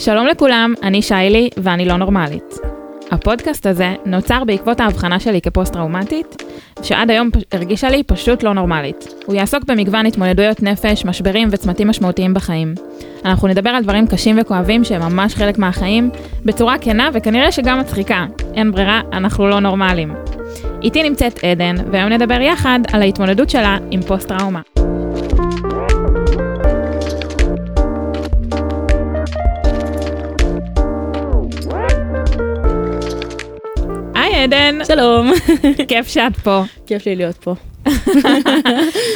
שלום לכולם, אני שיילי ואני לא נורמלית. הפודקאסט הזה נוצר בעקבות ההבחנה שלי כפוסט-טראומטית, שעד היום הרגישה לי פשוט לא נורמלית. הוא יעסוק במגוון התמודדויות נפש, משברים וצמתים משמעותיים בחיים. אנחנו נדבר על דברים קשים וכואבים שהם ממש חלק מהחיים, בצורה כנה וכנראה שגם מצחיקה. אין ברירה, אנחנו לא נורמלים. איתי נמצאת עדן, והיום נדבר יחד על ההתמודדות שלה עם פוסט-טראומה. עדן. שלום. כיף שאת פה. כיף לי להיות פה.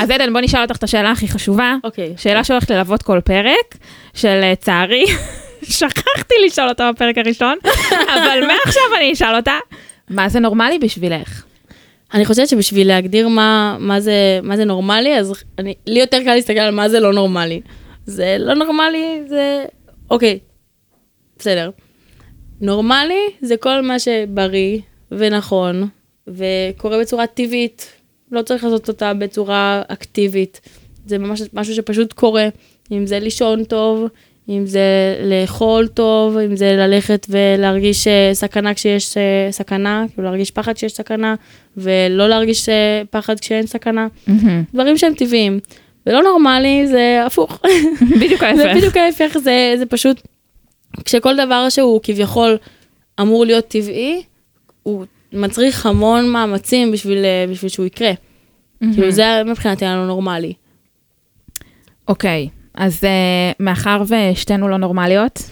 אז עדן, בוא נשאל אותך את השאלה הכי חשובה. אוקיי. שאלה שהולכת ללוות כל פרק, שלצערי, שכחתי לשאול אותה בפרק הראשון, אבל מעכשיו אני אשאל אותה, מה זה נורמלי בשבילך? אני חושבת שבשביל להגדיר מה, מה, זה, מה זה נורמלי, אז אני, לי יותר קל להסתכל על מה זה לא נורמלי. זה לא נורמלי, זה... אוקיי, בסדר. נורמלי זה כל מה שבריא ונכון, וקורה בצורה טבעית, לא צריך לעשות אותה בצורה אקטיבית. זה ממש משהו שפשוט קורה, אם זה לישון טוב, אם זה לאכול טוב, אם זה ללכת ולהרגיש אה, סכנה כשיש אה, סכנה, כאילו להרגיש פחד כשיש סכנה, ולא להרגיש אה, פחד כשאין סכנה. דברים שהם טבעיים. ולא נורמלי זה הפוך. בדיוק ההפך. זה בדיוק ההפך, זה, זה פשוט, כשכל דבר שהוא כביכול אמור להיות טבעי, הוא מצריך המון מאמצים בשביל, בשביל שהוא יקרה. כאילו זה מבחינתי הלא נורמלי. אוקיי, אז uh, מאחר ושתינו לא נורמליות,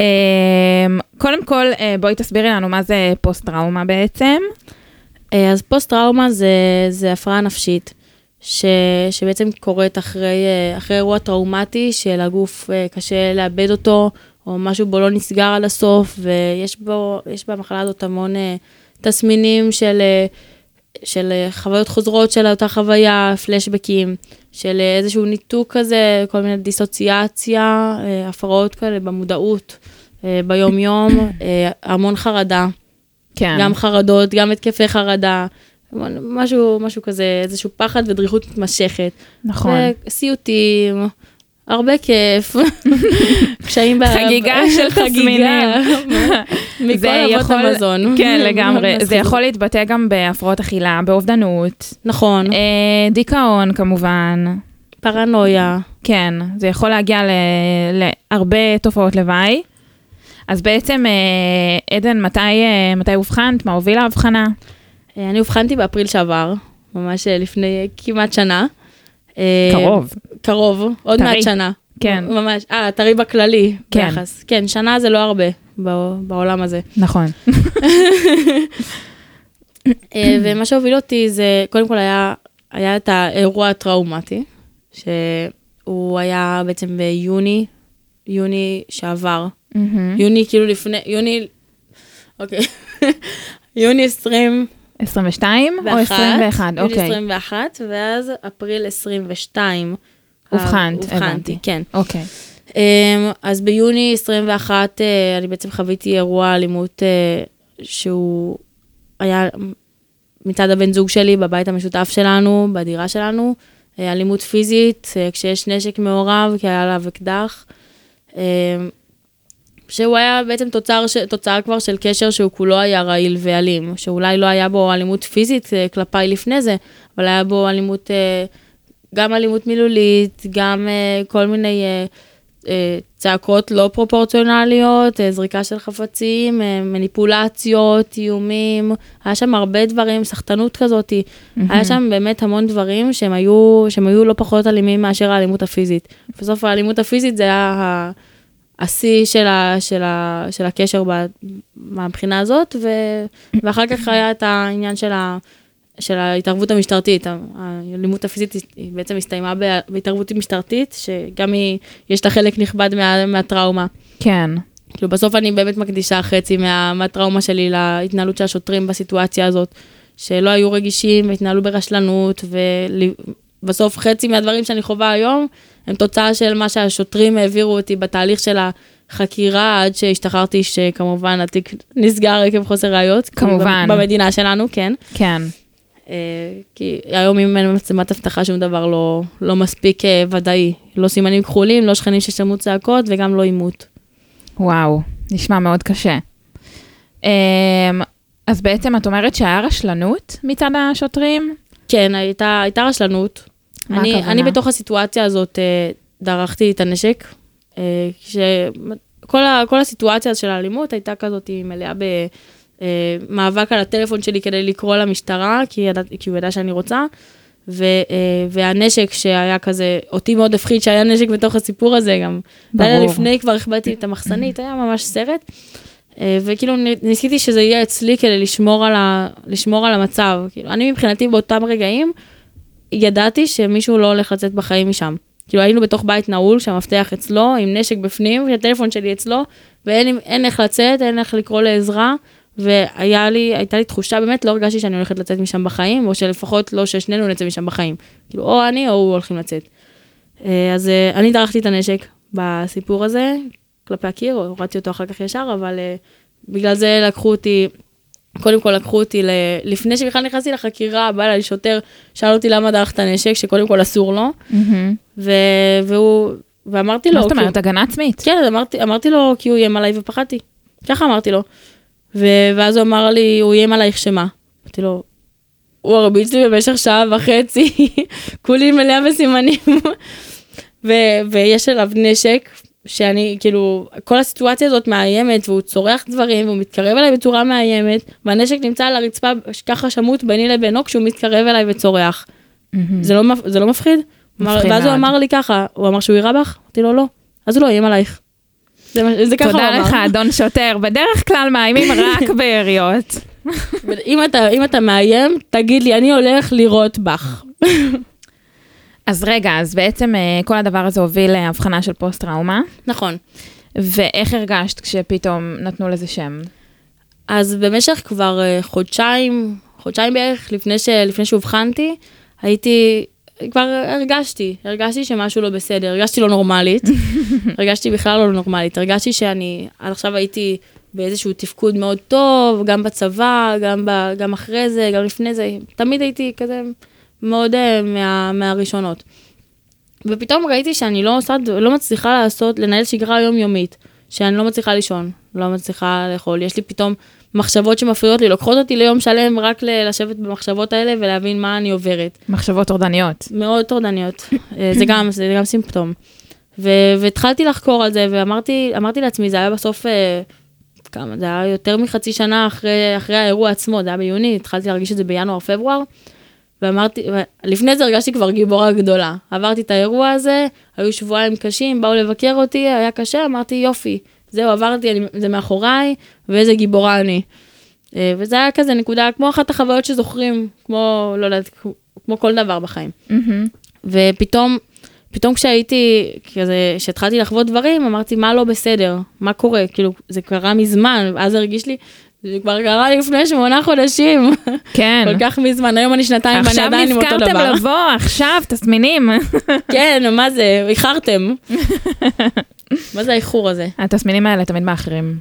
um, קודם כל uh, בואי תסבירי לנו מה זה פוסט-טראומה בעצם. אה, אז פוסט-טראומה זה, זה הפרעה נפשית, ש, שבעצם קורית אחרי, אה, אחרי אירוע טראומטי שלגוף אה, קשה לאבד אותו, או משהו בו לא נסגר עד הסוף, ויש בו, במחלה הזאת המון אה, תסמינים של, אה, של אה, חוויות חוזרות של אותה חוויה, פלשבקים, של אה, איזשהו ניתוק כזה, כל מיני דיסוציאציה, אה, הפרעות כאלה במודעות, אה, ביום-יום, אה, המון חרדה. כן. גם חרדות, גם התקפי חרדה, משהו, משהו כזה, איזשהו פחד ודריכות מתמשכת. נכון. סיוטים, הרבה כיף, קשיים בערב. חגיגה של חגיגה. מכל זה אבות יכול- המזון. כן, לגמרי. זה. יכול להתבטא גם בהפרעות אכילה, באובדנות, נכון, אה, דיכאון כמובן. פרנויה. כן, זה יכול להגיע להרבה תופעות לוואי. אז בעצם, אה, עדן, מתי, אה, מתי אובחנת? מה הוביל להבחנה? אה, אני אובחנתי באפריל שעבר, ממש לפני כמעט שנה. אה, קרוב. קרוב, עוד. מעט שנה. כן. ממש, אה, טרי בכללי. כן. ביחס. כן, שנה זה לא הרבה בעולם הזה. נכון. אה, ומה שהוביל אותי זה, קודם כל היה, היה את האירוע הטראומטי, שהוא היה בעצם ביוני, יוני שעבר. יוני כאילו לפני, יוני, אוקיי, יוני 20, 22 או 21, 21? יוני אוקיי. 21, ואז אפריל 22. אובחנת, אה, הבנתי. אובחנתי, כן. אוקיי. אמ, אז ביוני 21 אה, אני בעצם חוויתי אירוע אלימות אה, שהוא היה מצד הבן זוג שלי בבית המשותף שלנו, בדירה שלנו, אלימות פיזית, כשיש נשק מעורב, כי היה עליו אקדח. שהוא היה בעצם תוצר, ש- תוצר כבר של קשר שהוא כולו היה רעיל ואלים, שאולי לא היה בו אלימות פיזית אה, כלפיי לפני זה, אבל היה בו אלימות, אה, גם אלימות מילולית, גם אה, כל מיני צעקות לא פרופורציונליות, זריקה של חפצים, מניפולציות, איומים, היה שם הרבה דברים, סחטנות כזאת, היה שם באמת המון דברים שהם היו, שהם היו לא פחות אלימים מאשר האלימות הפיזית. בסוף האלימות הפיזית זה היה השיא של, ה, של, ה, של הקשר ב, מהבחינה הזאת, ו, ואחר כך היה את העניין של, ה, של ההתערבות המשטרתית. האלימות הפיזית היא בעצם הסתיימה בה- בהתערבות משטרתית, שגם היא, יש לה חלק נכבד מה, מהטראומה. כן. כאילו בסוף אני באמת מקדישה חצי מה, מהטראומה שלי להתנהלות של השוטרים בסיטואציה הזאת, שלא היו רגישים, התנהלו ברשלנות, ובסוף חצי מהדברים שאני חווה היום, הם תוצאה של מה שהשוטרים העבירו אותי בתהליך של החקירה, עד שהשתחררתי, שכמובן התיק נסגר עקב חוסר ראיות. כמובן. במדינה שלנו, כן. כן. אה, כי היום אם אין מצלמת אבטחה שום דבר לא, לא מספיק אה, ודאי. לא סימנים כחולים, לא שכנים ששמעו צעקות וגם לא עימות. וואו, נשמע מאוד קשה. אמ, אז בעצם את אומרת שהיה רשלנות מצד השוטרים? כן, הייתה, הייתה רשלנות. מה אני, הכוונה? אני בתוך הסיטואציה הזאת אה, דרכתי את הנשק. אה, כשכל ה, כל הסיטואציה של האלימות הייתה כזאת מלאה במאבק על הטלפון שלי כדי לקרוא למשטרה, כי, ידע, כי הוא ידע שאני רוצה. ו, אה, והנשק שהיה כזה, אותי מאוד הפחיד שהיה נשק בתוך הסיפור הזה, גם ברור. לילה לפני כבר החבאתי את המחסנית, היה ממש סרט. אה, וכאילו ניסיתי שזה יהיה אצלי כדי לשמור על, ה, לשמור על המצב. כאילו, אני מבחינתי באותם רגעים, ידעתי שמישהו לא הולך לצאת בחיים משם. כאילו היינו בתוך בית נעול שהמפתח אצלו, עם נשק בפנים, והטלפון שלי אצלו, ואין אין איך לצאת, אין איך לקרוא לעזרה, והיה לי, הייתה לי תחושה, באמת לא הרגשתי שאני הולכת לצאת משם בחיים, או שלפחות לא ששנינו נצא משם בחיים. כאילו, או אני או הוא הולכים לצאת. אה, אז אה, אני דרכתי את הנשק בסיפור הזה, כלפי הקיר, הורדתי אותו אחר כך ישר, אבל אה, בגלל זה לקחו אותי, קודם כל לקחו אותי, ל... לפני שבכלל נכנסתי לחקירה, בא אליי שוטר, שאל אותי למה דרכת נשק, שקודם כל אסור לו, ו... והוא, ואמרתי לו, מה זאת אומרת, הגנה עצמית? כן, אמרתי, אמרתי לו כי הוא איים עליי ופחדתי. ככה אמרתי לו. ו... ואז הוא אמר לי, הוא איים עלייך שמה? אמרתי לו, הוא הרביץ לי במשך שעה וחצי, כולי מלאה בסימנים. ו... ויש עליו נשק, שאני, כאילו, כל הסיטואציה הזאת מאיימת, והוא צורח דברים, והוא מתקרב אליי בצורה מאיימת, והנשק נמצא על הרצפה ככה שמוט ביני לבינו כשהוא מתקרב אליי וצורח. מהמם. זה לא, זה לא מפחיד? מפחיד ואז הוא. אמר לי ככה, הוא אמר שהוא יירה בך? אמרתי לו לא. אז הוא לא איים עלייך. זה, זה ככה הוא תודה אמר. לך, אדון שוטר. בדרך כלל מאיימים רק ביריות. אם אתה, אם אתה מאיים, תגיד לי, אני הולך לירות בך. אז רגע, אז בעצם אה, כל הדבר הזה הוביל להבחנה של פוסט-טראומה, נכון. ואיך הרגשת כשפתאום נתנו לזה שם? אז במשך כבר אה, חודשיים, חודשיים בערך לפני, ש, לפני שאובחנתי, הייתי, כבר הרגשתי, הרגשתי שמשהו לא בסדר, הרגשתי לא נורמלית, הרגשתי בכלל לא נורמלית, הרגשתי שאני, עד עכשיו הייתי באיזשהו תפקוד מאוד טוב, גם בצבא, גם, ב, גם אחרי זה, גם לפני זה, תמיד הייתי כזה מאוד uh, מה, מהראשונות. ופתאום ראיתי שאני לא עושה, לא מצליחה לעשות, לנהל שגרה יומיומית, שאני לא מצליחה לישון, לא מצליחה לאכול, יש לי פתאום מחשבות שמפריעות לי, לוקחות אותי ליום שלם רק לשבת במחשבות האלה ולהבין מה אני עוברת. מחשבות טורדניות. מאוד טורדניות, אה, זה גם, זה גם סימפטום. ו- והתחלתי לחקור על זה, ואמרתי אמרתי לעצמי, זה היה בסוף, אה, כמה, זה היה יותר מחצי שנה אחרי, אחרי האירוע עצמו, זה היה ביוני, התחלתי להרגיש את זה בינואר-פברואר, ואמרתי, לפני זה הרגשתי כבר גיבורה גדולה. עברתי את האירוע הזה, היו שבועיים קשים, באו לבקר אותי, היה קשה, אמרתי יופי, זהו, עברתי, אני, זה מאחוריי, ואיזה גיבורה אני. אה, וזה היה כזה נקודה, כמו אחת החוויות שזוכרים, כמו, לא יודעת, כמו- כל דבר בחיים. מהמם. ופתאום, פתאום כשהייתי, כזה, כשהתחלתי לחוות דברים, אמרתי, מה לא בסדר? מה קורה? כאילו, זה קרה מזמן, ואז הרגיש לי, זה כבר קרה לי לפני שמונה חודשים. כן. כל כך מזמן, היום אני שנתיים ואני עכשיו עדיין עם אותו נזכרתם דבר. לבוא, עכשיו, תסמינים. כן, מה זה, איחרתם. מה זה האיחור הזה? התסמינים האלה תמיד מאחרים.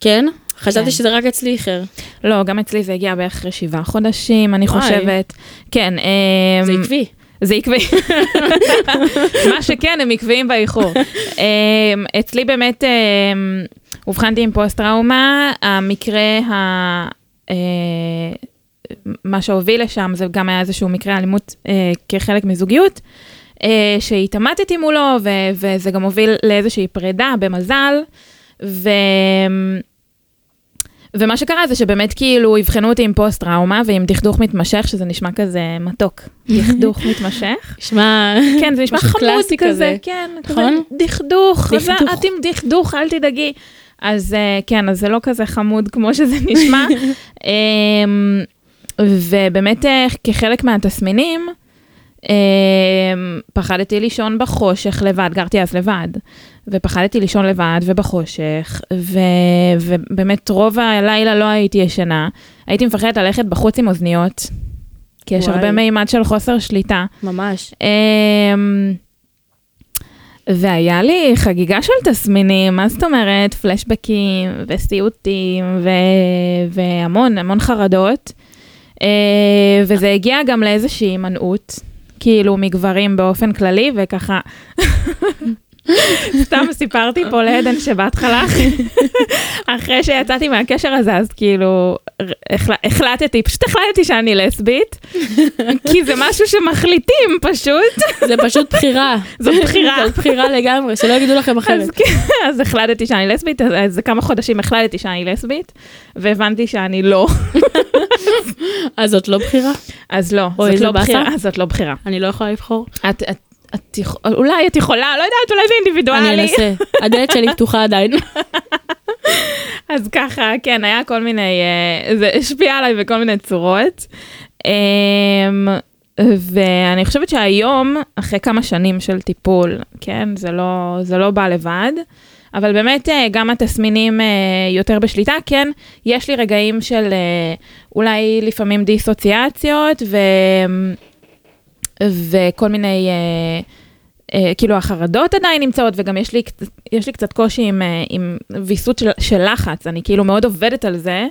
כן? חשבתי כן. שזה רק אצלי איחר. לא, גם אצלי זה הגיע בערך אחרי שבעה חודשים, אני. חושבת. כן. זה אמ, עקבי. זה עקבי. מה שכן, הם עקביים באיחור. אמ, אצלי באמת אמ, אובחנתי עם פוסט-טראומה, המקרה ה... אה, מה שהוביל לשם זה גם היה איזשהו מקרה אלימות אה, כחלק מזוגיות, אה, שהתעמתתי מולו, ו- וזה גם הוביל לאיזושהי פרידה במזל, ו... ומה שקרה זה שבאמת כאילו אבחנו אותי עם פוסט-טראומה ועם דכדוך מתמשך, שזה נשמע כזה מתוק. דכדוך מתמשך. שמע, כן, זה נשמע חמוד כזה, כזה. כן, נכון? כזה דכדוך, אז דכדוך. את עם דכדוך, אל תדאגי. אז אה, כן, אז זה לא כזה חמוד כמו שזה נשמע. אמ, ובאמת אה, כחלק מהתסמינים, אמ, פחדתי לישון בחושך לבד, גרתי אז לבד, ופחדתי לישון לבד ובחושך, ו, ובאמת רוב הלילה לא הייתי ישנה. הייתי מפחדת ללכת בחוץ עם אוזניות, כי יש וואי. הרבה מימד של חוסר שליטה. ממש. והיה לי חגיגה של תסמינים, מה זאת אומרת? פלשבקים וסיוטים ו... והמון, המון חרדות. אה, וזה הגיע גם לאיזושהי הימנעות, כאילו מגברים באופן כללי, וככה... סתם סיפרתי פה לעדן שבהתחלה, אחרי שיצאתי מהקשר הזה, אז כאילו, החל- החלטתי, פשוט החלטתי שאני לסבית, כי זה משהו שמחליטים פשוט, זה פשוט בחירה. זאת בחירה. זאת בחירה לגמרי, שלא יגידו לכם אחרת. אז, כן, החלטתי שאני לסבית, אז, כמה חודשים החלטתי שאני לסבית, והבנתי שאני לא, אז זאת לא בחירה? אז לא, לא. בחירה, זאת לא בחירה. אני לא יכולה לבחור. את, את, את, יכ- אולי את יכולה, לא יודעת, אולי זה אינדיבידואלי. אני אנסה. הדלת שלי פתוחה עדיין. אז ככה, כן, היה כל מיני, אה, זה השפיע עליי בכל מיני צורות. אמ, ואני חושבת שהיום, אחרי כמה שנים של טיפול, כן, זה לא, זה לא בא לבד, אבל באמת אה, גם התסמינים אה, יותר בשליטה, כן, יש לי רגעים של אולי לפעמים דיסוציאציות ו... וכל מיני, אה, אה, כאילו החרדות עדיין נמצאות, וגם יש לי, יש לי קצת קושי עם, אה, עם ויסות של, של לחץ, אני כאילו מאוד עובדת על זה.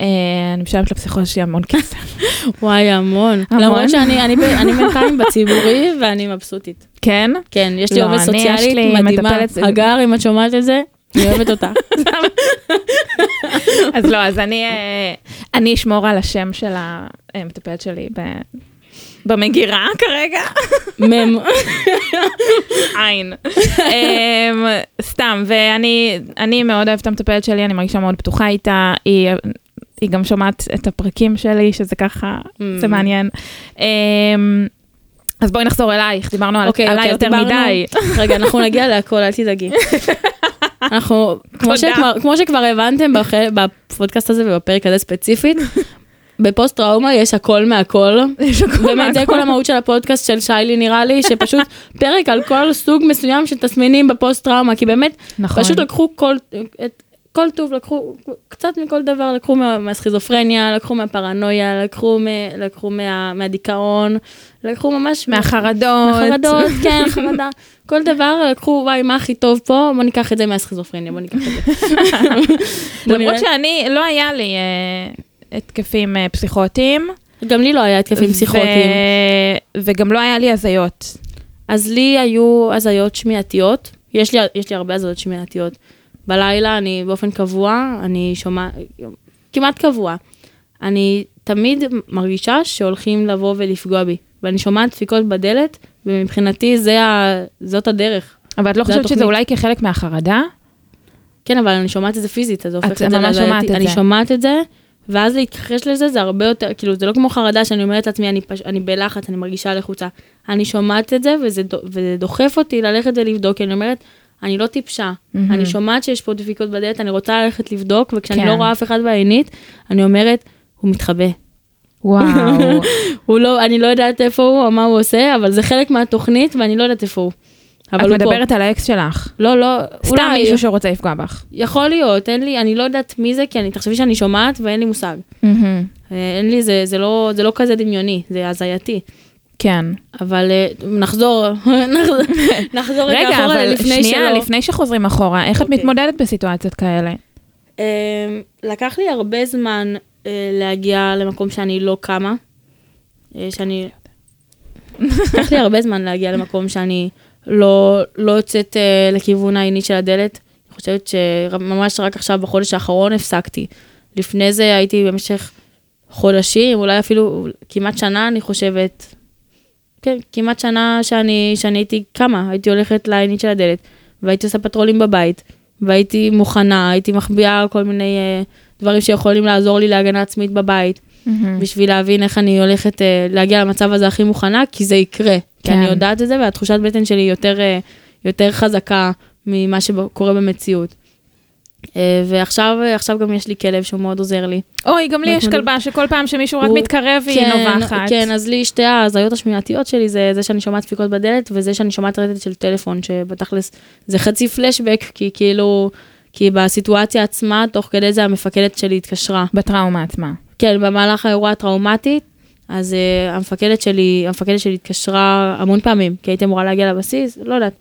אה, אני משלמת לפסיכולוג שלי המון כסף. וואי, המון. למרות שאני בינתיים בציבורי ואני מבסוטית. כן? כן, יש לי לא, יש סוציאלית לי מדהימה. הגר, אם את שומעת את זה, אני אוהבת אותה. אז לא, אז אני, אה, אני אשמור על השם של המטפלת שלי במגירה כרגע. מם. עין. אמ, סתם, ואני אני מאוד אוהבת את המטפלת שלי, אני מרגישה מאוד פתוחה איתה, היא, היא גם שומעת את הפרקים שלי, שזה ככה, זה. מעניין. אמ, אז בואי נחזור אלייך, דיברנו על, אוקיי, עליי אוקיי, יותר דיברנו- מדי. רגע, אנחנו נגיע להכל, אל תדאגי. אנחנו, כמו. שכבר, כמו שכבר הבנתם בפודקאסט הזה ובפרק הזה ספציפית, בפוסט טראומה יש הכל מהכל. יש הכל באמת זה מהכל. כל המהות של הפודקאסט של שיילי נראה לי, שפשוט פרק על כל סוג מסוים של תסמינים בפוסט טראומה, כי באמת נכון. פשוט לקחו כל, את, כל טוב, לקחו קצת מכל דבר, לקחו מה, מהסכיזופרניה, לקחו מהפרנויה, לקחו, מ, לקחו מה, מהדיכאון, לקחו ממש מהחרדות. מהחרדות, כן, חרדה, כל דבר, לקחו, וואי, מה הכי טוב פה, בוא ניקח את זה מהסכיזופרניה, בוא ניקח את זה. למרות. שאני, לא היה לי אה, התקפים אה, פסיכוטיים. גם לי לא היה התקפים פסיכוטיים. ו- וגם לא היה לי הזיות. אז לי היו הזיות שמיעתיות, יש לי, יש לי הרבה הזיות שמיעתיות. בלילה אני באופן קבוע, אני שומעת, כמעט קבוע. אני תמיד מרגישה שהולכים לבוא ולפגוע בי, ואני שומעת דפיקות בדלת, ומבחינתי זה ה, זאת הדרך. אבל את לא חושבת שזה. אולי כחלק מהחרדה? כן, אבל אני שומעת את זה פיזית, אז זה הופך את את זה ממש להזייתי. שומעת את אני זה. שומעת את זה, ואז להתכחש לזה זה הרבה יותר, כאילו זה לא כמו חרדה שאני אומרת לעצמי, אני, פש... אני בלחץ, אני מרגישה לחוצה. אני שומעת את זה, וזה, דו- וזה דוחף אותי ללכת ולבדוק, כי אני אומרת, אני לא טיפשה. מהמם. אני שומעת שיש פה דפיקות בדלת, אני רוצה ללכת לבדוק, וכשאני כן. לא רואה אף אחד בעינית, אני אומרת, הוא מתחבא. וואו. הוא לא, אני לא יודעת איפה הוא או מה הוא עושה, אבל זה חלק מהתוכנית, ואני לא יודעת איפה הוא. את אבל הוא פה. מדברת על האקס שלך. לא, לא, סתם מישהו שרוצה לפגוע בך. יכול להיות, אין לי, אני לא יודעת מי זה, כי אני, תחשבי שאני שומעת ואין לי מושג. אה, אין לי, זה, זה, לא, זה לא כזה דמיוני, זה הזייתי. כן. אבל אה, נחזור, נחזור, רגע רגע, אחורה אבל לפני שנייה, שלא. לפני שחוזרים אחורה, איך את אוקיי. מתמודדת בסיטואציות כאלה? אה, לקח לי הרבה זמן להגיע למקום שאני לא קמה. שאני... לקח לי הרבה זמן להגיע למקום שאני לא, לא יוצאת אה, לכיוון העינית של הדלת. אני חושבת שממש רק עכשיו, בחודש האחרון, הפסקתי. לפני זה הייתי במשך חודשים, אולי אפילו כמעט שנה, אני חושבת. כן, כמעט שנה שאני, שאני הייתי קמה, הייתי הולכת לעינית של הדלת, והייתי עושה פטרולים בבית, והייתי מוכנה, הייתי מחביאה כל מיני אה, דברים שיכולים לעזור לי להגנה עצמית בבית, בשביל להבין איך אני הולכת אה, להגיע למצב הזה הכי מוכנה, כי זה יקרה. כי כן. אני יודעת את זה, והתחושת בטן שלי יותר, אה, יותר חזקה ממה שקורה במציאות. אה, ועכשיו עכשיו גם יש לי כלב שהוא מאוד עוזר לי. אוי, גם לי יש מתמודד- כלבה שכל פעם שמישהו רק הוא- מתקרב היא נובחת. כן, אז לי שתי ההזיות השמיעתיות שלי זה זה שאני שומעת דפיקות בדלת, וזה שאני שומעת רטט של טלפון, שבתכלס זה חצי פלשבק, כי כאילו, כי בסיטואציה עצמה, תוך כדי זה המפקדת שלי התקשרה. בטראומה עצמה. כן, במהלך האירוע הטראומטי, אז uh, המפקדת שלי, המפקדת שלי התקשרה המון פעמים, כי הייתי אמורה להגיע לבסיס, לא יודעת.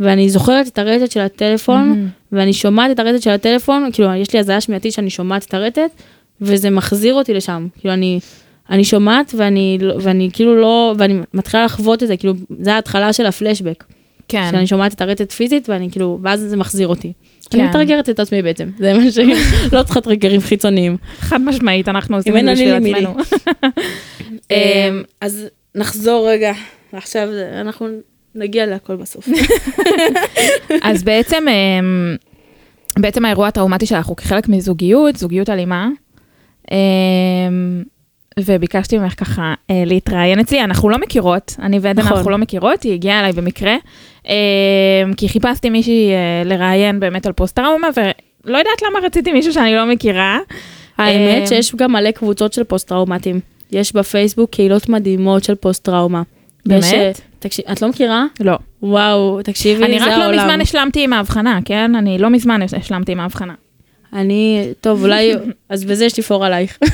ואני זוכרת את הרטט של הטלפון, מהמם. ואני שומעת את הרטט של הטלפון, כאילו, יש לי הזיה שמיעתית שאני שומעת את הרטט, וזה מחזיר אותי לשם. כאילו, אני, אני שומעת ואני, ואני כאילו לא, ואני מתחילה לחוות את זה, כאילו, זה ההתחלה של הפלשבק. כן. שאני שומעת את הרטט פיזית ואני כאילו, ואז זה מחזיר אותי. כן. אני מתרגרת את עצמי בעצם, זה מה ש... לא צריכה טריגרים חיצוניים. חד משמעית, אנחנו עושים את זה בשביל עצמנו. אמ, אז נחזור רגע, עכשיו אנחנו נגיע להכל בסוף. אז בעצם, אמ, בעצם האירוע הטראומטי שלך הוא כחלק מזוגיות, זוגיות אלימה. אמ, וביקשתי ממך ככה אה, להתראיין אצלי, אנחנו לא מכירות, אני ועדן נכון. אנחנו לא מכירות, היא הגיעה אליי במקרה, כי חיפשתי מישהי אה, לראיין באמת על פוסט-טראומה, ולא יודעת למה רציתי מישהו שאני לא מכירה. האמת אמ, שיש גם מלא קבוצות של פוסט-טראומטיים. יש בפייסבוק קהילות מדהימות של פוסט-טראומה. באמת? יש, אה, תקשיב, את לא מכירה? לא. וואו, תקשיבי, אני זה רק לא העולם. מזמן השלמתי עם ההבחנה, כן? אני לא מזמן השלמתי עם ההבחנה. אני, טוב, אולי, אז בזה יש לי פור עלייך.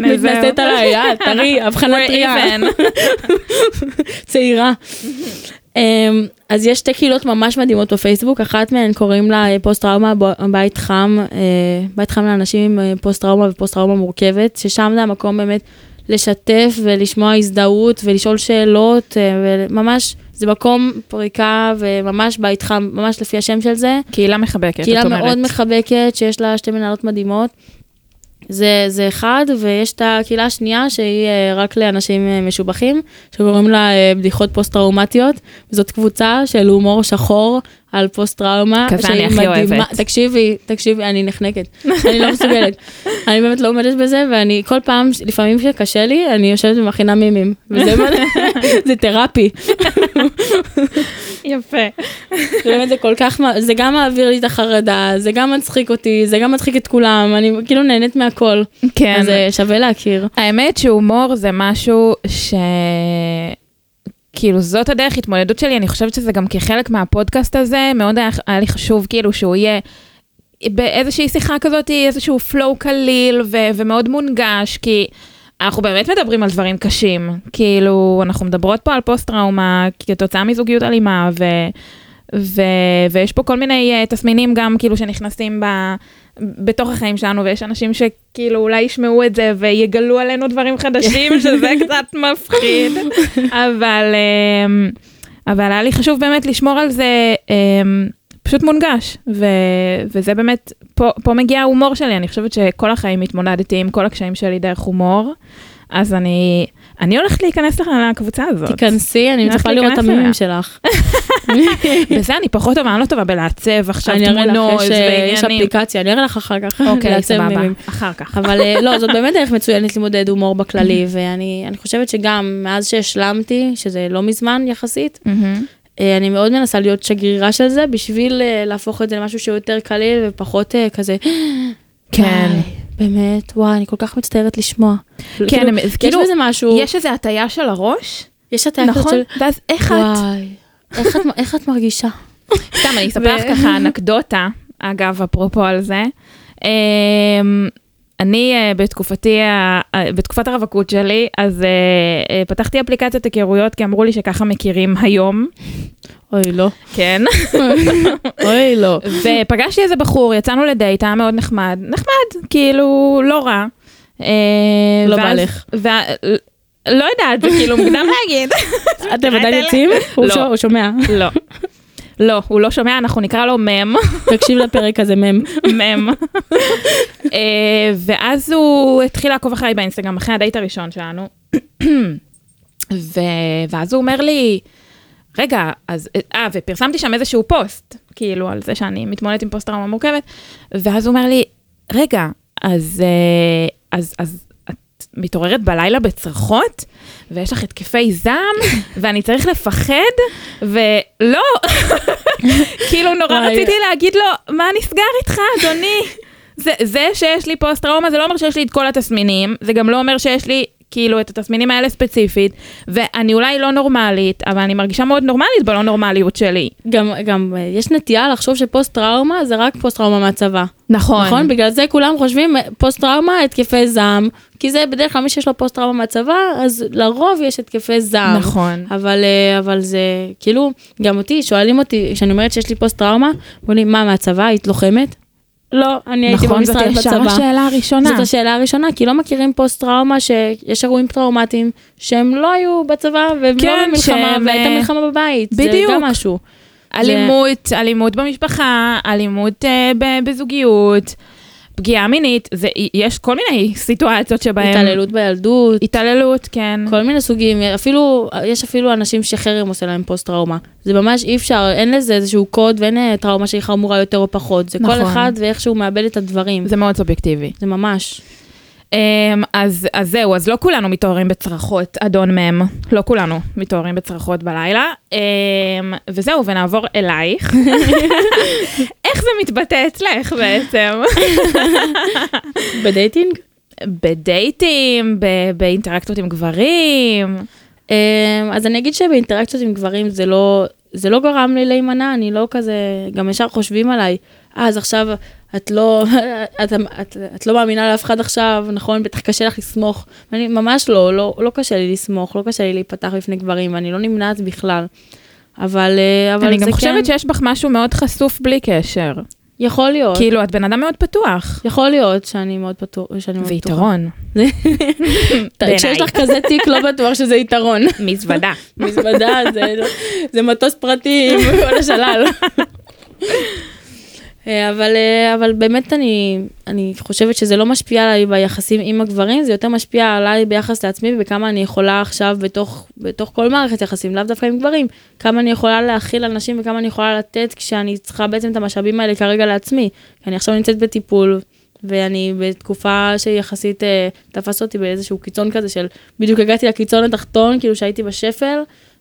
מתנשאת עליי, אה, טרי, הבחנה טריה. צעירה. אמ, אז יש שתי קהילות ממש מדהימות בפייסבוק, אחת מהן קוראים לה אה, פוסט טראומה בית חם, אה, בית חם לאנשים עם אה, פוסט טראומה ופוסט טראומה מורכבת, ששם זה המקום באמת לשתף ולשמוע הזדהות ולשאול שאלות, וממש, זה מקום פריקה וממש בית חם, ממש לפי השם של זה. קהילה מחבקת, קהילה את אומרת. מאוד מחבקת, שיש לה שתי מנהלות מדהימות. זה, זה אחד, ויש את הקהילה השנייה שהיא אה, רק לאנשים אה, משובחים, שקוראים לה אה, בדיחות פוסט-טראומטיות. זאת קבוצה של הומור שחור על פוסט-טראומה. כזה אני הכי מדהימה. אוהבת. תקשיבי, תקשיבי, אני נחנקת. אני לא מסוגלת. אני באמת לא עומדת בזה, ואני כל פעם, לפעמים שקשה לי, אני יושבת ומכינה מימים. וזה מה- זה תרפי. יפה. באמת זה כל כך, זה גם מעביר לי את החרדה, זה גם מצחיק אותי, זה גם מצחיק את כולם, אני כאילו נהנית מהכל. כן. אז אה, שווה להכיר. האמת שהומור זה משהו ש... כאילו זאת הדרך התמודדות שלי, אני חושבת שזה גם כחלק מהפודקאסט הזה, מאוד היה, היה לי חשוב כאילו שהוא יהיה באיזושהי שיחה כזאת, איזשהו flow קליל ו- ומאוד מונגש, כי אנחנו באמת מדברים על דברים קשים, כאילו אנחנו מדברות פה על פוסט טראומה כתוצאה מזוגיות אלימה, ו... ו- ויש פה כל מיני uh, תסמינים גם כאילו שנכנסים ב- בתוך החיים שלנו, ויש אנשים שכאילו אולי ישמעו את זה ויגלו עלינו דברים חדשים, שזה קצת מפחיד, אבל, um, אבל היה לי חשוב באמת לשמור על זה um, פשוט מונגש, ו- וזה באמת, פה, פה מגיע ההומור שלי, אני חושבת שכל החיים התמודדתי עם כל הקשיים שלי דרך הומור, אז אני, אני הולכת להיכנס לקבוצה הזאת. תיכנסי, אני מצפה לראות את המימים. שלך. בזה אני פחות טובה, אני לא טובה בלעצב עכשיו אני אראה לך, תמונות יש, אה, יש ועניינים. אפליקציה, אני אראה לך אחר כך. אוקיי, סבבה. אחר כך. אבל אה, לא, זאת באמת דרך מצוינת למודד הומור בכללי, ואני אני חושבת שגם מאז שהשלמתי, שזה לא מזמן יחסית, אני מאוד מנסה להיות שגרירה של זה, בשביל אה, להפוך את זה למשהו שהוא יותר קליל ופחות אה, כזה, כן. באמת, וואי, אני כל כך מצטערת לשמוע. כן, כאילו, הם- יש כאילו, בזה משהו, יש איזו הטיה של הראש, יש כזאת נכון? של, ואז איך את? וואי, איך את- איך את מרגישה? סתם, אני אספר לך ככה אנקדוטה, אגב, אפרופו על זה. אני אה, בתקופתי, אה, בתקופת הרווקות שלי, אז אה, פתחתי אפליקציית היכרויות, כי אמרו לי שככה מכירים היום, אוי, לא. כן. אוי, לא. ופגשתי איזה בחור, יצאנו לדייט, היה מאוד נחמד, נחמד, כאילו, לא רע. לא בא לך. לא יודעת, זה כאילו מוקדם להגיד. אתם עדיין? יוצאים? לא. הוא שומע. לא. לא, הוא לא שומע, אנחנו נקרא לו מם. תקשיב לפרק הזה, מם. מם. אה, ואז הוא התחיל לעקוב אחריי באינסטגרם, אחרי הדייט הראשון שלנו. ו... ואז הוא אומר לי, רגע, אז, אה, ופרסמתי שם איזשהו פוסט, כאילו, על זה שאני מתמודדת עם פוסט טראומה מורכבת, ואז הוא אומר לי, רגע, אז, אה, אז, אז את מתעוררת בלילה בצרחות, ויש לך התקפי זעם, ואני צריך לפחד, ולא, כאילו נורא. רציתי להגיד לו, מה נסגר איתך, אדוני? זה, זה שיש לי פוסט טראומה, זה לא אומר שיש לי את כל התסמינים, זה גם לא אומר שיש לי כאילו את התסמינים האלה ספציפית, ואני אולי לא נורמלית, אבל אני מרגישה מאוד נורמלית בלא נורמליות שלי. גם, גם אה, יש נטייה לחשוב שפוסט טראומה זה רק פוסט טראומה מהצבא. נכון. נכון? בגלל זה כולם חושבים אה, פוסט טראומה, התקפי זעם, כי זה בדרך כלל מי שיש לו פוסט טראומה מהצבא, אז לרוב יש התקפי זעם. נכון. אבל, אה, אבל זה כאילו, גם אותי, שואלים אותי, כשאני אומרת שיש לי פוסט טראומה, אומרים לי, מה, מהצבא, היית לוחמת? לא, אני הייתי נכון, זאת במשרד ישר בצבא. השאלה הראשונה. זאת השאלה הראשונה, כי לא מכירים פוסט טראומה שיש אירועים טראומטיים שהם לא היו בצבא והם כן, לא במלחמה שהם, והייתה אה, מלחמה בבית. בדיוק. זה גם משהו. אלימות, אלימות במשפחה, אלימות אה, בזוגיות, פגיעה מינית, זה, יש כל מיני סיטואציות שבהן... התעללות בילדות, התעללות, כן. כל מיני סוגים, אפילו, יש אפילו אנשים שחרם עושה להם פוסט טראומה. זה ממש אי אפשר, אין לזה איזשהו קוד ואין אה, טראומה שהיא חמורה יותר או פחות. זה נכון. כל אחד ואיך שהוא מאבד את הדברים. זה מאוד סובייקטיבי. זה ממש. אמ, אז, אז זהו, אז לא כולנו מתעוררים בצרחות, אדון מם. לא כולנו מתעוררים בצרחות בלילה. אמ, וזהו, ונעבור אלייך. איך זה מתבטא אצלך בעצם? בדייטינג? בדייטים, ב- באינטראקציות עם גברים. אמ, אז אני אגיד שבאינטראקציות עם גברים זה לא, זה לא גרם לי להימנע, אני לא כזה, גם ישר חושבים עליי, אה, אז עכשיו את לא, את, את, את לא מאמינה לאף אחד עכשיו, נכון? בטח קשה לך לסמוך. אני ממש לא, לא, לא קשה לי לסמוך, לא קשה לי להיפתח בפני גברים, אני לא נמנעת בכלל. אבל, אה, אבל אני גם כן, חושבת שיש בך משהו מאוד חשוף בלי קשר. יכול להיות, כאילו, את בן אדם מאוד פתוח. יכול להיות שאני מאוד פתוח, שאני מאוד בטוחה. ויתרון. כשיש. לך כזה תיק, לא בטוח שזה יתרון. מזוודה. מזוודה זה, זה מטוס פרטי עם כל השלל. אה, אבל, אה, אבל באמת אני, אני חושבת שזה לא משפיע עליי ביחסים עם הגברים, זה יותר משפיע עליי ביחס לעצמי ובכמה אני יכולה עכשיו בתוך, בתוך כל מערכת יחסים, לאו דווקא עם גברים, כמה אני יכולה להכיל אנשים וכמה אני יכולה לתת כשאני צריכה בעצם את המשאבים האלה כרגע לעצמי. אני עכשיו נמצאת בטיפול, ואני בתקופה שיחסית אה, תפס אותי באיזשהו קיצון כזה של, בדיוק הגעתי לקיצון התחתון, כאילו שהייתי בשפל,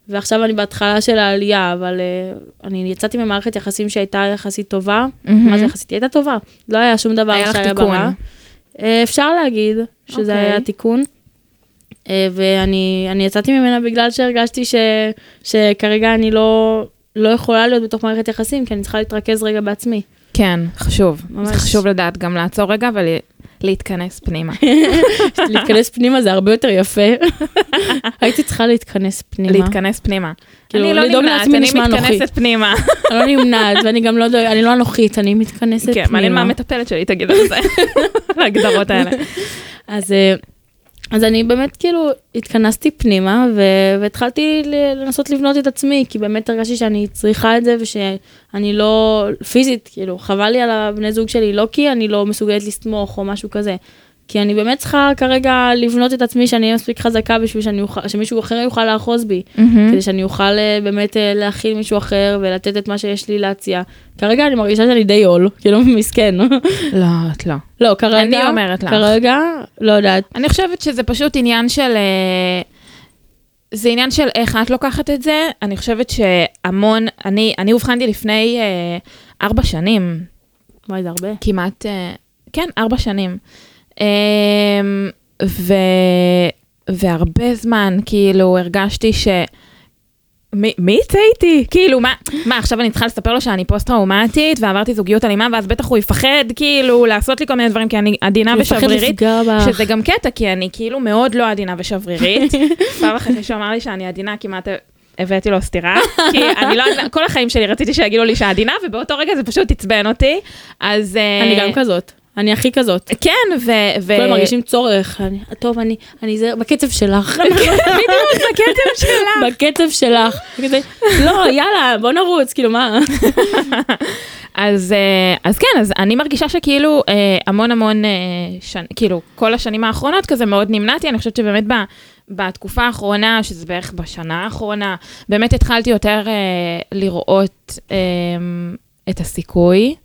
ועכשיו אני בהתחלה של העלייה, אבל uh, אני יצאתי ממערכת יחסים שהייתה יחסית טובה. מה זה יחסית? היא הייתה טובה. לא היה שום דבר היה שהיה תיקון. ברע. Uh, אפשר להגיד שזה אוקיי. היה תיקון. Uh, ואני אני יצאתי ממנה בגלל שהרגשתי ש, שכרגע אני לא, לא יכולה להיות בתוך מערכת יחסים, כי אני צריכה להתרכז רגע בעצמי. כן, חשוב. ממש. זה חשוב לדעת גם לעצור רגע ולהתכנס פנימה. להתכנס פנימה זה הרבה יותר יפה. הייתי צריכה להתכנס פנימה. להתכנס פנימה. כאילו, אני לא נמנעת, אני. מתכנסת פנימה. אני לא נמנעת, ואני גם לא דואגת, אני לא אנוכית, אני מתכנסת כן, פנימה. מעניין מה המטפלת שלי תגיד על זה, להגדרות האלה. אז, אה, אז אני באמת כאילו התכנסתי פנימה ו- והתחלתי לנסות לבנות את עצמי, כי באמת הרגשתי שאני צריכה את זה ושאני לא, פיזית, כאילו, חבל לי על הבני זוג שלי, לא כי אני לא מסוגלת לסמוך או משהו כזה. כי אני באמת צריכה כרגע לבנות את עצמי שאני אהיה מספיק חזקה בשביל שאני אוכל, שמישהו אחר יוכל לאחוז בי. כדי שאני אוכל אה, באמת אה, להכיל מישהו אחר ולתת את מה שיש לי להציע. כרגע אני מרגישה שאני די עול, כאילו מסכן. לא, את לא. לא, כרגע, אני אומרת לך. כרגע, לא יודעת. אני חושבת שזה פשוט עניין של... אה, זה עניין של איך את לוקחת את זה. אני חושבת שהמון, אני, אני אובחנתי לפני אה, ארבע שנים, וואי, זה הרבה. כמעט, אה, כן, ארבע שנים. אה, ו, והרבה זמן, כאילו, הרגשתי ש... מי, מי יצא איתי? כאילו, מה, מה, עכשיו אני צריכה לספר לו שאני פוסט-טראומטית ועברתי זוגיות אלימה, ואז בטח הוא יפחד, כאילו, לעשות לי כל מיני דברים, כי אני עדינה ושברירית. שזה גם קטע, כי אני כאילו מאוד לא עדינה ושברירית. פעם אחת מישהו אמר לי שאני עדינה, כמעט הבאתי לו סטירה. כי אני לא כל החיים שלי רציתי שיגידו לי שעדינה, ובאותו רגע זה פשוט עצבן אותי. אז... אה, אני גם כזאת. אני הכי כזאת. כן, ו... ו- כולם מרגישים צורך. אני- טוב, אני, אני זה, בקצב שלך. בדיוק, בקצב שלה. בקצב שלך. כזה, לא, יאללה, בוא נרוץ, כאילו, מה? אז, אה, אז כן, אז אני מרגישה שכאילו אה, המון המון, אה, שנ, כאילו כל השנים האחרונות כזה מאוד נמנעתי, אני חושבת שבאמת ב, בתקופה האחרונה, שזה בערך בשנה האחרונה, באמת התחלתי יותר אה, לראות אה, את הסיכוי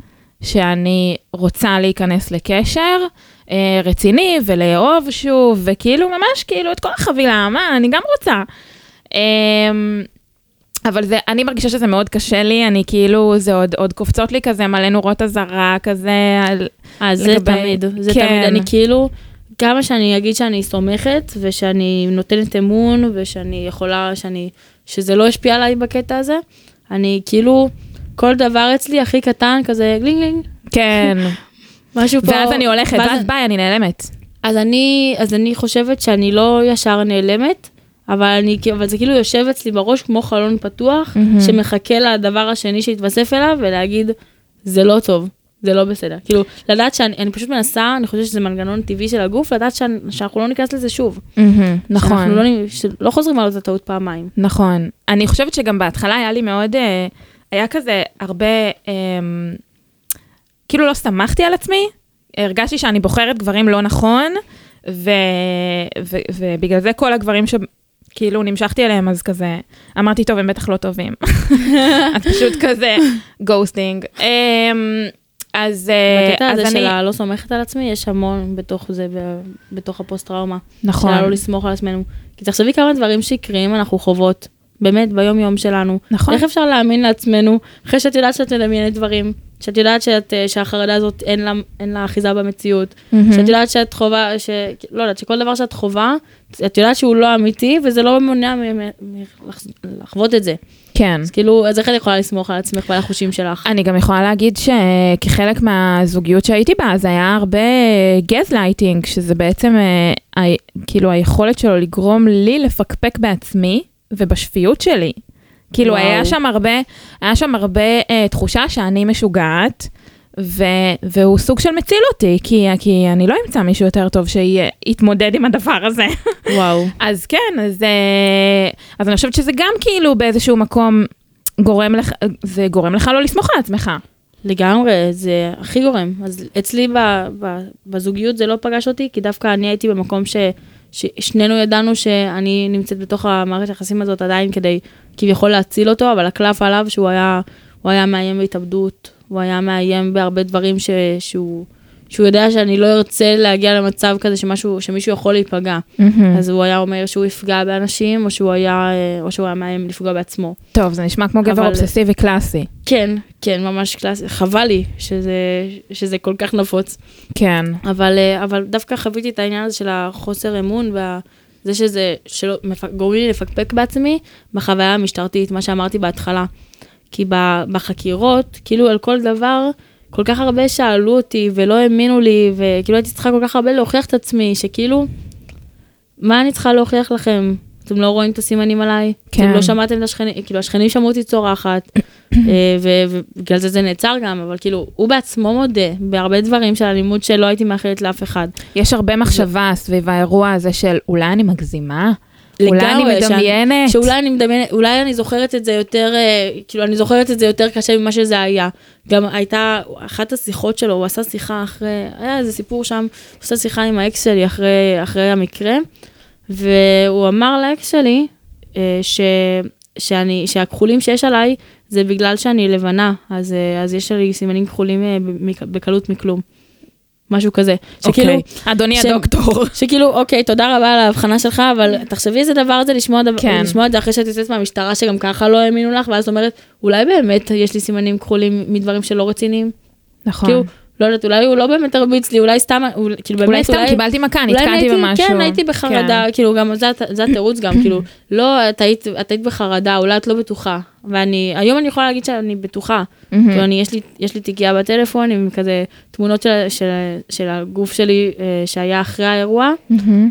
שאני רוצה להיכנס לקשר אה, רציני ולאהוב שוב, וכאילו ממש כאילו את כל החבילה, מה, אני גם רוצה. אה, אבל זה, אני מרגישה שזה מאוד קשה לי, אני כאילו, זה עוד, עוד קופצות לי כזה מלא נורות אזהרה כזה. על, אז זה לגבי- תמיד, זה כן. תמיד, אני כאילו, כמה שאני אגיד שאני סומכת, ושאני נותנת אמון, ושאני יכולה, שאני, שזה לא ישפיע עליי בקטע הזה, אני כאילו, כל דבר אצלי הכי קטן, כזה גלינג גלינג, כן. משהו פה. ואז אני הולכת, ואז- ביי, אני נעלמת. אז אני, אז אני חושבת שאני לא ישר נעלמת, אבל, אני, אבל זה כאילו יושב אצלי בראש כמו חלון פתוח, מהמם. שמחכה לדבר השני שהתווסף אליו, ולהגיד, זה לא טוב. זה לא בסדר. כאילו, לדעת שאני אני פשוט מנסה, אני חושבת שזה מנגנון טבעי של הגוף, לדעת שאני, שאנחנו לא ניכנס לזה שוב. מהמם, נכון. שאנחנו לא, שלא חוזרים על אותה טעות פעמיים. נכון. אני חושבת שגם בהתחלה היה לי מאוד, אה, היה כזה הרבה, אה, כאילו לא סמכתי על עצמי, הרגשתי שאני בוחרת גברים לא נכון, ו, ו, ובגלל זה כל הגברים שכאילו נמשכתי אליהם, אז כזה, אמרתי, טוב, הם בטח לא טובים. אז פשוט כזה, ghosting. אז, אה, בקטע אז הזה של אני, הלא סומכת על עצמי, יש המון בתוך זה, בתוך הפוסט-טראומה. נכון, של הלא לסמוך על עצמנו. כי תחשבי כמה דברים שקריים אנחנו חוות, באמת, ביום-יום שלנו. נכון. איך אפשר להאמין לעצמנו, אחרי שאת יודעת שאת מדמיינת דברים, שאת יודעת שאת, אה, שהחרדה הזאת אין לה, אין לה אחיזה במציאות, מהמם. שאת יודעת שאת חווה, ש... לא יודעת, שכל דבר שאת חווה, את יודעת שהוא לא אמיתי, וזה לא מונע מ- מ- מ- לח- לחוות את זה. כן. אז כאילו, אז איך את יכולה לסמוך על עצמך ועל החושים שלך? אני גם יכולה להגיד שכחלק מהזוגיות שהייתי בה, זה היה הרבה גז לייטינג, שזה בעצם אה, כאילו היכולת שלו לגרום לי לפקפק בעצמי ובשפיות שלי. כאילו וואו. היה שם הרבה, היה שם הרבה אה, תחושה שאני משוגעת, ו, והוא סוג של מציל אותי, כי, כי אני לא אמצא מישהו יותר טוב שיתמודד עם הדבר הזה. וואו. אז כן, אז, אה, אז אני חושבת שזה גם כאילו באיזשהו מקום גורם לך, זה גורם לך לא לסמוך על עצמך. לגמרי, זה הכי גורם. אז אצלי ב, ב, בזוגיות זה לא פגש אותי, כי דווקא אני הייתי במקום ש, ששנינו ידענו שאני נמצאת בתוך המערכת היחסים הזאת עדיין כדי כביכול להציל אותו, אבל הקלף עליו שהוא היה, הוא היה מאיים בהתאבדות, הוא היה מאיים בהרבה דברים ש, שהוא, שהוא יודע שאני לא ארצה להגיע למצב כזה שמשהו, שמישהו יכול להיפגע. אז הוא היה אומר שהוא יפגע באנשים, או שהוא היה, אה, או שהוא היה מאיים לפגוע בעצמו. טוב, זה נשמע כמו גבר אבל- אובססיבי קלאסי. כן, כן, ממש קלאסי. חבל לי שזה, שזה כל כך נפוץ. כן. אבל, אה, אבל דווקא חוויתי את העניין הזה של החוסר אמון, וזה שזה, שלא, גורמים לי לפקפק בעצמי, בחוויה המשטרתית, מה שאמרתי בהתחלה. כי בחקירות, כאילו על כל דבר, כל כך הרבה שאלו אותי ולא האמינו לי, וכאילו הייתי צריכה כל כך הרבה להוכיח את עצמי, שכאילו, מה אני צריכה להוכיח לכם? אתם לא רואים את הסימנים עליי? כן. אתם לא שמעתם את השכנים, כאילו השכנים שמעו אותי צורחת, אה, ובגלל זה זה נעצר גם, אבל כאילו, הוא בעצמו מודה בהרבה דברים של אלימות שלא הייתי מאחלת לאף אחד. יש הרבה מחשבה סביב האירוע הזה של אולי אני מגזימה? אולי אני מדמיינת? שאולי אני מדמיינת, אולי אני זוכרת את זה יותר, אה, כאילו אני זוכרת את זה יותר קשה ממה שזה היה. גם הייתה, אחת השיחות שלו, הוא עשה שיחה אחרי, היה איזה סיפור שם, הוא עשה שיחה עם האקס שלי אחרי, אחרי המקרה, והוא אמר לאקס שלי, אה, ש, שאני, שהכחולים שיש עליי, זה בגלל שאני לבנה, אז, אה, אז יש לי סימנים כחולים בקלות מכלום. משהו כזה. שכאילו, אוקיי. אדוני ש- הדוקטור. שכאילו, אוקיי, תודה רבה על ההבחנה שלך, אבל תחשבי איזה דבר זה לשמוע, דבר, כן. לשמוע את זה אחרי שאת יוצאת מהמשטרה, שגם ככה לא האמינו לך, ואז אומרת, אולי באמת יש לי סימנים כחולים מדברים שלא רציניים. נכון. כאילו, לא יודעת, אולי הוא לא באמת הרביץ לי, אולי סתם, אולי- כאילו באמת, אולי סתם קיבלתי מכה, אולי נתקעתי במשהו. כן, הייתי בחרדה, כאילו גם זה, זה התירוץ גם, כאילו, לא, את היית, את היית בחרדה, אולי את לא בטוחה. ואני, היום אני יכולה להגיד שאני בטוחה. כאילו, אני, יש לי, יש לי תיקייה בטלפון עם כזה תמונות של, של, של הגוף שלי אה, שהיה אחרי האירוע.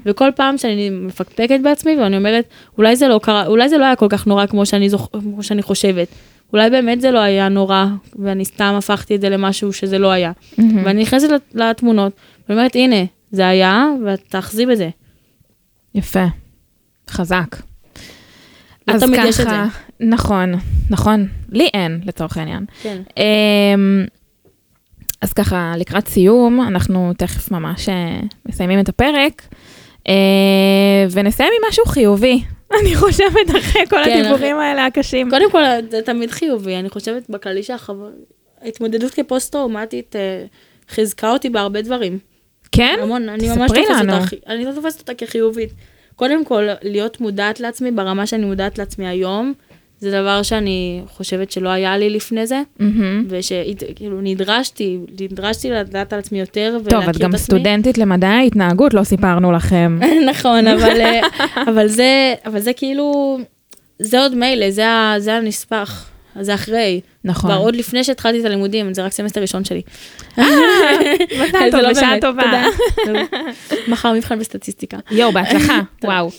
וכל פעם שאני מפקפקת בעצמי ואני אומרת, אולי זה לא קרה, אולי זה לא היה כל כך נורא כמו שאני, זוכ... כמו שאני חושבת. אולי באמת זה לא היה נורא, ואני סתם הפכתי את זה למשהו שזה לא היה. מהמם. ואני נכנסת לת- לתמונות, ואני אומרת, הנה, זה היה, ואת תאחזי בזה. יפה. חזק. לא אז תמיד יש את ככה- נכון, נכון. לי אין, לצורך העניין. כן. אמ, אז ככה, לקראת סיום, אנחנו תכף ממש אה, מסיימים את הפרק, אה, ונסיים עם משהו חיובי. אני חושבת אחרי כל כן, הדיבורים האלה הקשים. קודם כל, זה תמיד חיובי, אני חושבת בכללי שההתמודדות כפוסט-טראומטית אה, חיזקה אותי בהרבה דברים. כן? המון, אני ממש תופסת. אותה, אני לא תופסת אותה כחיובית. קודם כל, להיות מודעת לעצמי ברמה שאני מודעת לעצמי היום, זה דבר שאני חושבת שלא היה לי לפני זה, מהמם. ושכאילו נדרשתי, נדרשתי לדעת על עצמי יותר ולהכיר טוב, את את עצמי. גם סטודנטית למדעי ההתנהגות, לא סיפרנו לכם. נכון, אבל, אה, אבל, זה, אבל זה כאילו, זה עוד מילא, זה, זה הנספח, זה אחרי. נכון. כבר עוד לפני שהתחלתי את הלימודים, זה רק סמסטר ראשון שלי. מזל זה טוב, לא בשעה טובה. תודה. מחר מבחן בסטטיסטיקה. יואו, בהצלחה. וואו.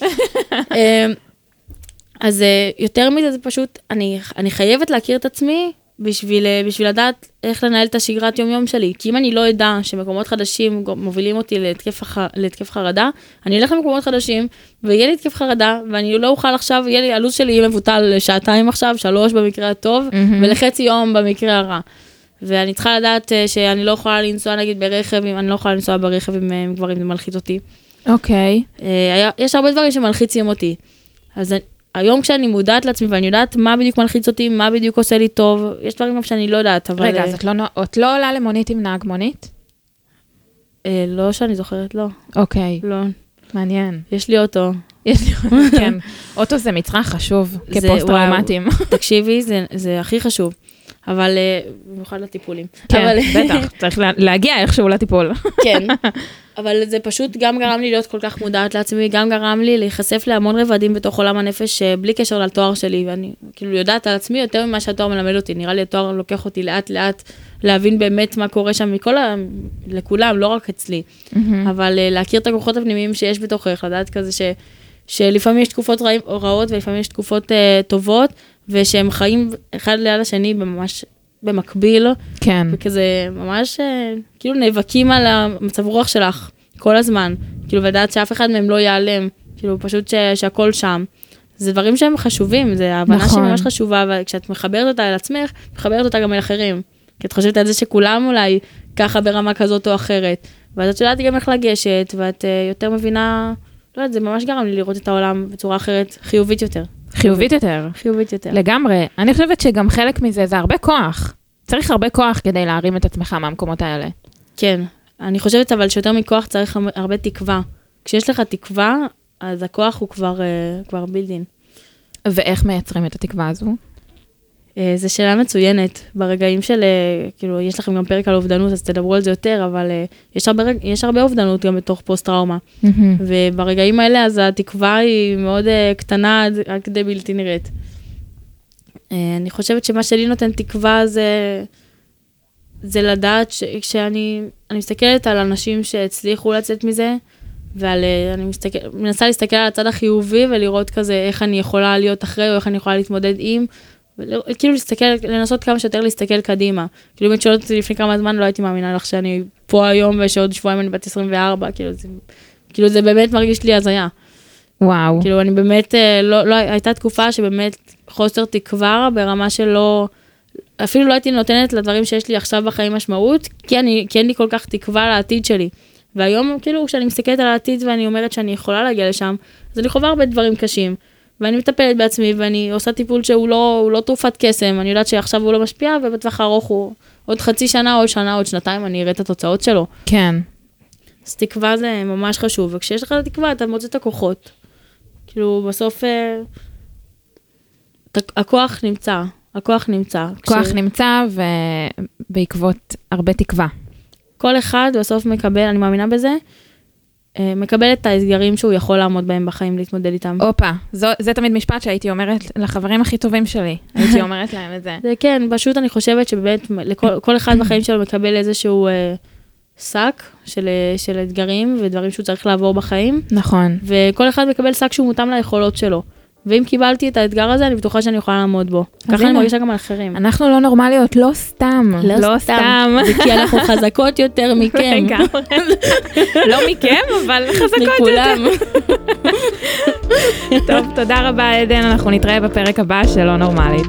אז אה, יותר מזה זה פשוט, אני, אני חייבת להכיר את עצמי בשביל, אה, בשביל לדעת איך לנהל את השגרת יום יום שלי. כי אם אני לא אדע שמקומות חדשים מובילים אותי להתקף, הח... להתקף חרדה, אני אלך למקומות חדשים ויהיה לי התקף חרדה ואני לא אוכל עכשיו, יהיה לי, הלו"ז שלי יהיה מבוטל לשעתיים עכשיו, שלוש במקרה הטוב, mm-hmm. ולחצי יום במקרה הרע. ואני צריכה לדעת אה, שאני לא יכולה לנסוע נגיד ברכב, אם אני לא יכולה לנסוע ברכב עם, עם גברים, זה מלחיץ אותי. אוקיי. Okay. יש הרבה דברים שמלחיצים אותי. אז היום כשאני מודעת לעצמי ואני יודעת מה בדיוק מלחיץ אותי, מה בדיוק עושה לי טוב, יש דברים שאני לא יודעת, אבל... רגע, אז את לא, את לא עולה למונית עם נהג מונית? אה, לא שאני זוכרת, לא. אוקיי. לא. מעניין. יש לי אוטו. יש לי אוטו, כן. אוטו זה מצרך חשוב כפוסט-טראומטיים. תקשיבי, זה, זה הכי חשוב. אבל אה, במיוחד לטיפולים. כן, אבל... בטח, צריך להגיע איכשהו לטיפול. כן, אבל זה פשוט גם גרם לי להיות כל כך מודעת לעצמי, גם גרם לי להיחשף להמון רבדים בתוך עולם הנפש אה, בלי קשר לתואר שלי, ואני כאילו יודעת על עצמי יותר ממה שהתואר מלמד אותי, נראה לי התואר לוקח אותי לאט לאט להבין באמת מה קורה שם מכל ה... לכולם, לא רק אצלי, mm-hmm. אבל אה, להכיר את הכוחות הפנימיים שיש בתוכך, לדעת כזה ש... שלפעמים יש תקופות רעות ולפעמים יש תקופות uh, טובות, ושהם חיים אחד ליד השני ממש במקביל. כן. וכזה ממש אה, כאילו נאבקים על המצב רוח שלך כל הזמן. כאילו לדעת שאף אחד מהם לא ייעלם, כאילו פשוט ש, שהכל שם. זה דברים שהם חשובים, זה הבנה נכון. שממש חשובה, וכשאת מחברת אותה אל עצמך, מחברת אותה גם אל אחרים. כי את חושבת על זה שכולם אולי ככה ברמה כזאת או אחרת. ואז את יודעת גם איך לגשת, ואת uh, יותר מבינה, לא יודעת, זה ממש גרם לי לראות את העולם בצורה אחרת, חיובית יותר. חיובית יותר. חיובית יותר. לגמרי. אני חושבת שגם חלק מזה זה הרבה כוח. צריך הרבה כוח כדי להרים את עצמך מהמקומות האלה. כן. אני חושבת אבל שיותר מכוח צריך הרבה תקווה. כשיש לך תקווה, אז הכוח הוא כבר, uh, כבר בילדין. ואיך מייצרים את התקווה הזו? Uh, זו שאלה מצוינת. ברגעים של, uh, כאילו, יש לכם גם פרק על אובדנות, אז תדברו על זה יותר, אבל uh, יש, הרבה, יש הרבה אובדנות גם בתוך פוסט-טראומה. Mm-hmm. וברגעים האלה, אז התקווה היא מאוד קטנה עד, עד כדי בלתי נראית. אני חושבת שמה שלי נותן תקווה זה, זה לדעת ש, שאני מסתכלת על אנשים שהצליחו לצאת מזה, ואני מסתכל, מנסה להסתכל על הצד החיובי ולראות כזה איך אני יכולה להיות אחרי, או איך אני יכולה להתמודד עם. כאילו להסתכל, לנסות כמה שיותר להסתכל קדימה. כאילו אם את שואלת אותי לפני כמה זמן לא הייתי מאמינה לך שאני פה היום ושעוד שבועיים אני בת 24, כאילו זה, כאילו זה באמת מרגיש לי הזיה. וואו. כאילו אני באמת, אה, לא, לא, הייתה תקופה שבאמת חוסר תקווה ברמה שלא, אפילו לא הייתי נותנת לדברים שיש לי עכשיו בחיים משמעות, כי, אני, כי אין לי כל כך תקווה לעתיד שלי. והיום כאילו כשאני מסתכלת על העתיד ואני אומרת שאני יכולה להגיע לשם, אז אני חווה הרבה דברים קשים. ואני מטפלת בעצמי ואני עושה טיפול שהוא לא, לא תרופת קסם, אני יודעת שעכשיו הוא לא משפיע ובטווח הארוך הוא עוד חצי שנה, עוד שנה, עוד שנתיים, אני אראה את התוצאות שלו. כן. אז תקווה זה ממש חשוב, וכשיש לך את התקווה אתה מוצא את הכוחות. כאילו בסוף אה, הכוח נמצא, הכוח נמצא. הכוח כש... נמצא ובעקבות הרבה תקווה. כל אחד בסוף מקבל, אני מאמינה בזה, מקבל את האתגרים שהוא יכול לעמוד בהם בחיים, להתמודד איתם. הופה, זה תמיד משפט שהייתי אומרת לחברים הכי טובים שלי, הייתי אומרת להם את זה. זה כן, פשוט אני חושבת שבאמת לכל אחד בחיים שלו מקבל איזשהו אה, שק של, אה, של אתגרים ודברים שהוא צריך לעבור בחיים. נכון. וכל אחד מקבל שק שהוא מותאם ליכולות שלו. ואם קיבלתי את האתגר הזה, אני בטוחה שאני יכולה לעמוד בו. ככה אני מרגישה גם על אחרים. אנחנו לא נורמליות, לא סתם. לא, לא סתם. כי אנחנו חזקות יותר מכם. לא מכם, אבל חזקות יותר. טוב, תודה רבה עדן, אנחנו נתראה בפרק הבא של לא נורמלית.